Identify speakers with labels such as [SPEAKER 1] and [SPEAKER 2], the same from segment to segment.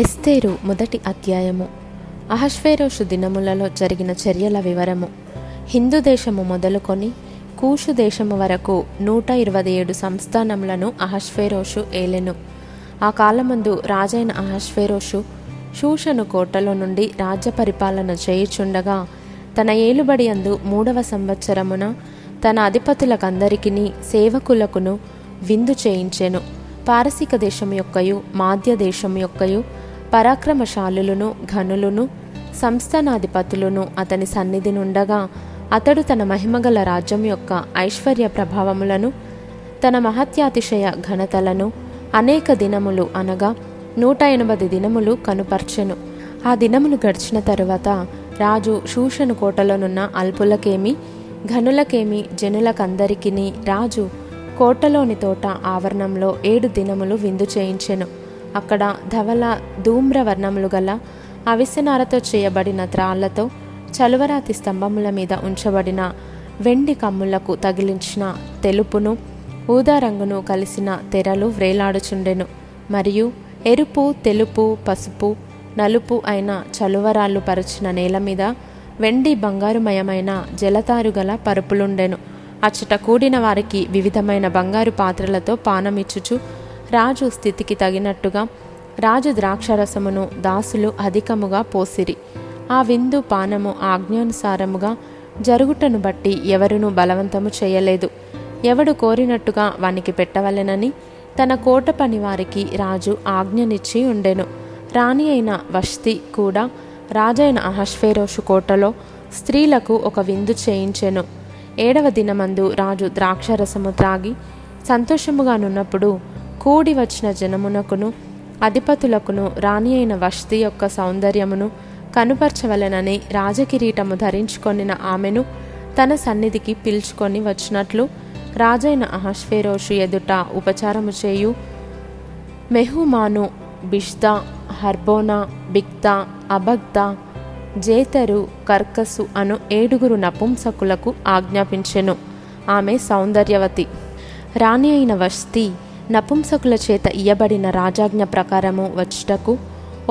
[SPEAKER 1] ఎస్తేరు మొదటి అధ్యాయము అహశ్వేరోషు దినములలో జరిగిన చర్యల వివరము హిందూ దేశము మొదలుకొని కూషు దేశము వరకు నూట ఇరవై ఏడు సంస్థానములను అహశ్వేరోషు ఏలెను ఆ కాలమందు రాజైన అహశ్వేరోషు షూషను కోటలో నుండి రాజ్య పరిపాలన చేయుచుండగా తన ఏలుబడి అందు మూడవ సంవత్సరమున తన అధిపతులకందరికి సేవకులకును విందు చేయించెను పారసీక దేశం యొక్కయు మాధ్య దేశం యొక్కయు పరాక్రమశాలులను ఘనులను సంస్థానాధిపతులను అతని సన్నిధి నుండగా అతడు తన మహిమగల రాజ్యం యొక్క ఐశ్వర్య ప్రభావములను తన మహత్యాతిశయ ఘనతలను అనేక దినములు అనగా నూట ఎనభై దినములు కనుపర్చెను ఆ దినమును గడిచిన తరువాత రాజు శూషను కోటలోనున్న అల్పులకేమి ఘనులకేమి జనులకందరికీ రాజు కోటలోని తోట ఆవరణంలో ఏడు దినములు విందు చేయించెను అక్కడ ధవల వర్ణములు గల అవిసెనారతో చేయబడిన త్రాళ్లతో చలువరాతి స్తంభముల మీద ఉంచబడిన వెండి కమ్ములకు తగిలించిన తెలుపును ఊదారంగును కలిసిన తెరలు వ్రేలాడుచుండెను మరియు ఎరుపు తెలుపు పసుపు నలుపు అయిన చలువరాళ్ళు పరచిన నేల మీద వెండి బంగారుమయమైన జలతారుగల పరుపులుండెను అచ్చట కూడిన వారికి వివిధమైన బంగారు పాత్రలతో పానమిచ్చుచు రాజు స్థితికి తగినట్టుగా రాజు ద్రాక్షరసమును దాసులు అధికముగా పోసిరి ఆ విందు పానము ఆజ్ఞానుసారముగా జరుగుటను బట్టి ఎవరునూ బలవంతము చేయలేదు ఎవడు కోరినట్టుగా వానికి పెట్టవలెనని తన కోట పని వారికి రాజు ఆజ్ఞనిచ్చి ఉండెను రాణి అయిన వష్తి కూడా రాజైన అహష్ఫేరోషు కోటలో స్త్రీలకు ఒక విందు చేయించెను ఏడవ దినమందు రాజు ద్రాక్షరసము త్రాగి సంతోషముగానున్నప్పుడు కూడి వచ్చిన జనమునకును అధిపతులకును రాణి అయిన వష్తి యొక్క సౌందర్యమును కనుపరచవలెనని రాజకిరీటము ధరించుకొనిన ఆమెను తన సన్నిధికి పిలుచుకొని వచ్చినట్లు రాజైన అహష్వేరోషు ఎదుట ఉపచారము చేయు మెహుమాను బిష్దా హర్బోనా బిక్తా అబగ్దా జేతరు కర్కసు అను ఏడుగురు నపుంసకులకు ఆజ్ఞాపించెను ఆమె సౌందర్యవతి రాణి అయిన వస్తి నపుంసకుల చేత ఇయ్యబడిన రాజాజ్ఞ ప్రకారము వచ్చుటకు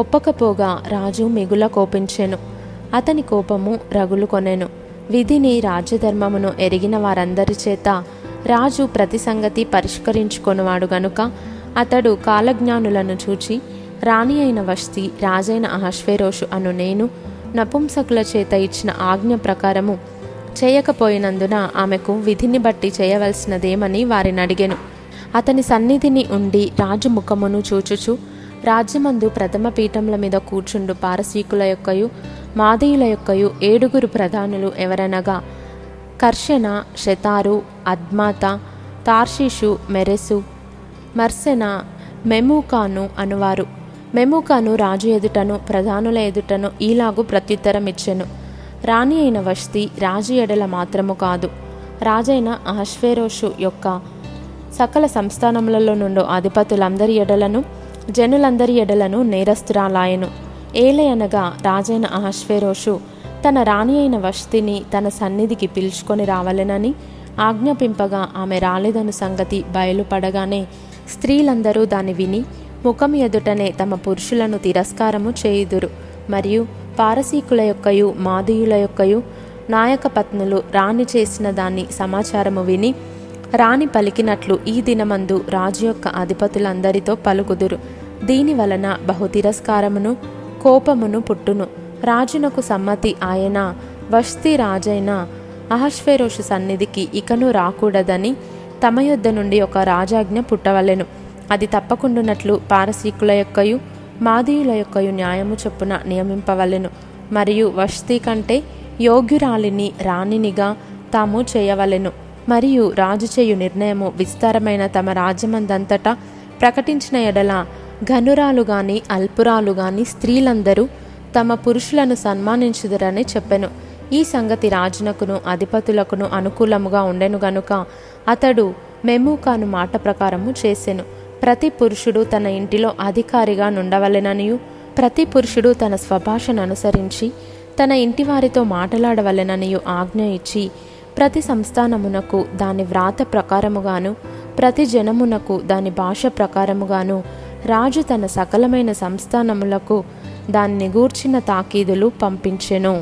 [SPEAKER 1] ఒప్పకపోగా రాజు మిగుల కోపించెను అతని కోపము రగులు కొనెను విధిని రాజధర్మమును ఎరిగిన వారందరి చేత రాజు ప్రతి సంగతి పరిష్కరించుకొనివాడు గనుక అతడు కాలజ్ఞానులను చూచి రాణి అయిన వస్తి రాజైన అహశ్వేరోషు అను నేను నపుంసకుల చేత ఇచ్చిన ఆజ్ఞ ప్రకారము చేయకపోయినందున ఆమెకు విధిని బట్టి చేయవలసినదేమని వారిని అడిగెను అతని సన్నిధిని ఉండి రాజు ముఖమును చూచుచు రాజ్యమందు ప్రథమ పీఠంల మీద కూర్చుండు పారసీకుల యొక్కయు మాదీయుల యొక్కయు ఏడుగురు ప్రధానులు ఎవరనగా కర్షణ శతారు అద్మాత తార్షీషు మెరెసు మర్సెన మెమూకాను అనువారు మెమూకాను రాజు ఎదుటను ప్రధానుల ఎదుటను ఈలాగు ప్రత్యుత్తరం ఇచ్చెను రాణి అయిన వస్తి రాజు ఎడల మాత్రము కాదు రాజైన అహశ్వేరోషు యొక్క సకల సంస్థానములలో నుండు అధిపతులందరి ఎడలను జనులందరి ఎడలను నేరస్తురాలాయను ఏలయనగా రాజైన అహశ్వేరోషు తన రాణి అయిన వస్తిని తన సన్నిధికి పిలుచుకొని రావాలనని ఆజ్ఞాపింపగా ఆమె రాలేదను సంగతి బయలుపడగానే స్త్రీలందరూ దాని విని ముఖం ఎదుటనే తమ పురుషులను తిరస్కారము చేయుదురు మరియు పారసీకుల యొక్కయు మాదీయుల యొక్కయు నాయకపత్నులు రాణి చేసిన దాన్ని సమాచారము విని రాణి పలికినట్లు ఈ దినమందు రాజు యొక్క అధిపతులందరితో పలుకుదురు దీని వలన బహు తిరస్కారమును కోపమును పుట్టును రాజునకు సమ్మతి ఆయన వస్తి రాజైన అహశ్వేరోషు సన్నిధికి ఇకను రాకూడదని తమ యొద్ద నుండి ఒక రాజాజ్ఞ పుట్టవలెను అది తప్పకుండునట్లు పారసీకుల యొక్కయు మాదీయుల యొక్కయు న్యాయము చొప్పున నియమింపవలెను మరియు వస్తి కంటే యోగ్యురాలిని రాణినిగా తాము చేయవలెను మరియు రాజు చేయు నిర్ణయము విస్తారమైన తమ రాజ్యమందంతటా ప్రకటించిన ఎడల ఘనురాలు గాని అల్పురాలు గాని స్త్రీలందరూ తమ పురుషులను సన్మానించుదరని చెప్పెను ఈ సంగతి రాజునకును అధిపతులకును అనుకూలముగా ఉండెను గనుక అతడు మెమూకాను మాట ప్రకారము చేసెను ప్రతి పురుషుడు తన ఇంటిలో అధికారిగా నుండవలెననియు ప్రతి పురుషుడు తన స్వభాషను అనుసరించి తన ఇంటివారితో మాట్లాడవలెననియు ఆజ్ఞ ఇచ్చి ప్రతి సంస్థానమునకు దాని వ్రాత ప్రకారముగాను ప్రతి జనమునకు దాని భాష ప్రకారముగాను రాజు తన సకలమైన సంస్థానములకు దాన్ని గూర్చిన తాకీదులు పంపించెను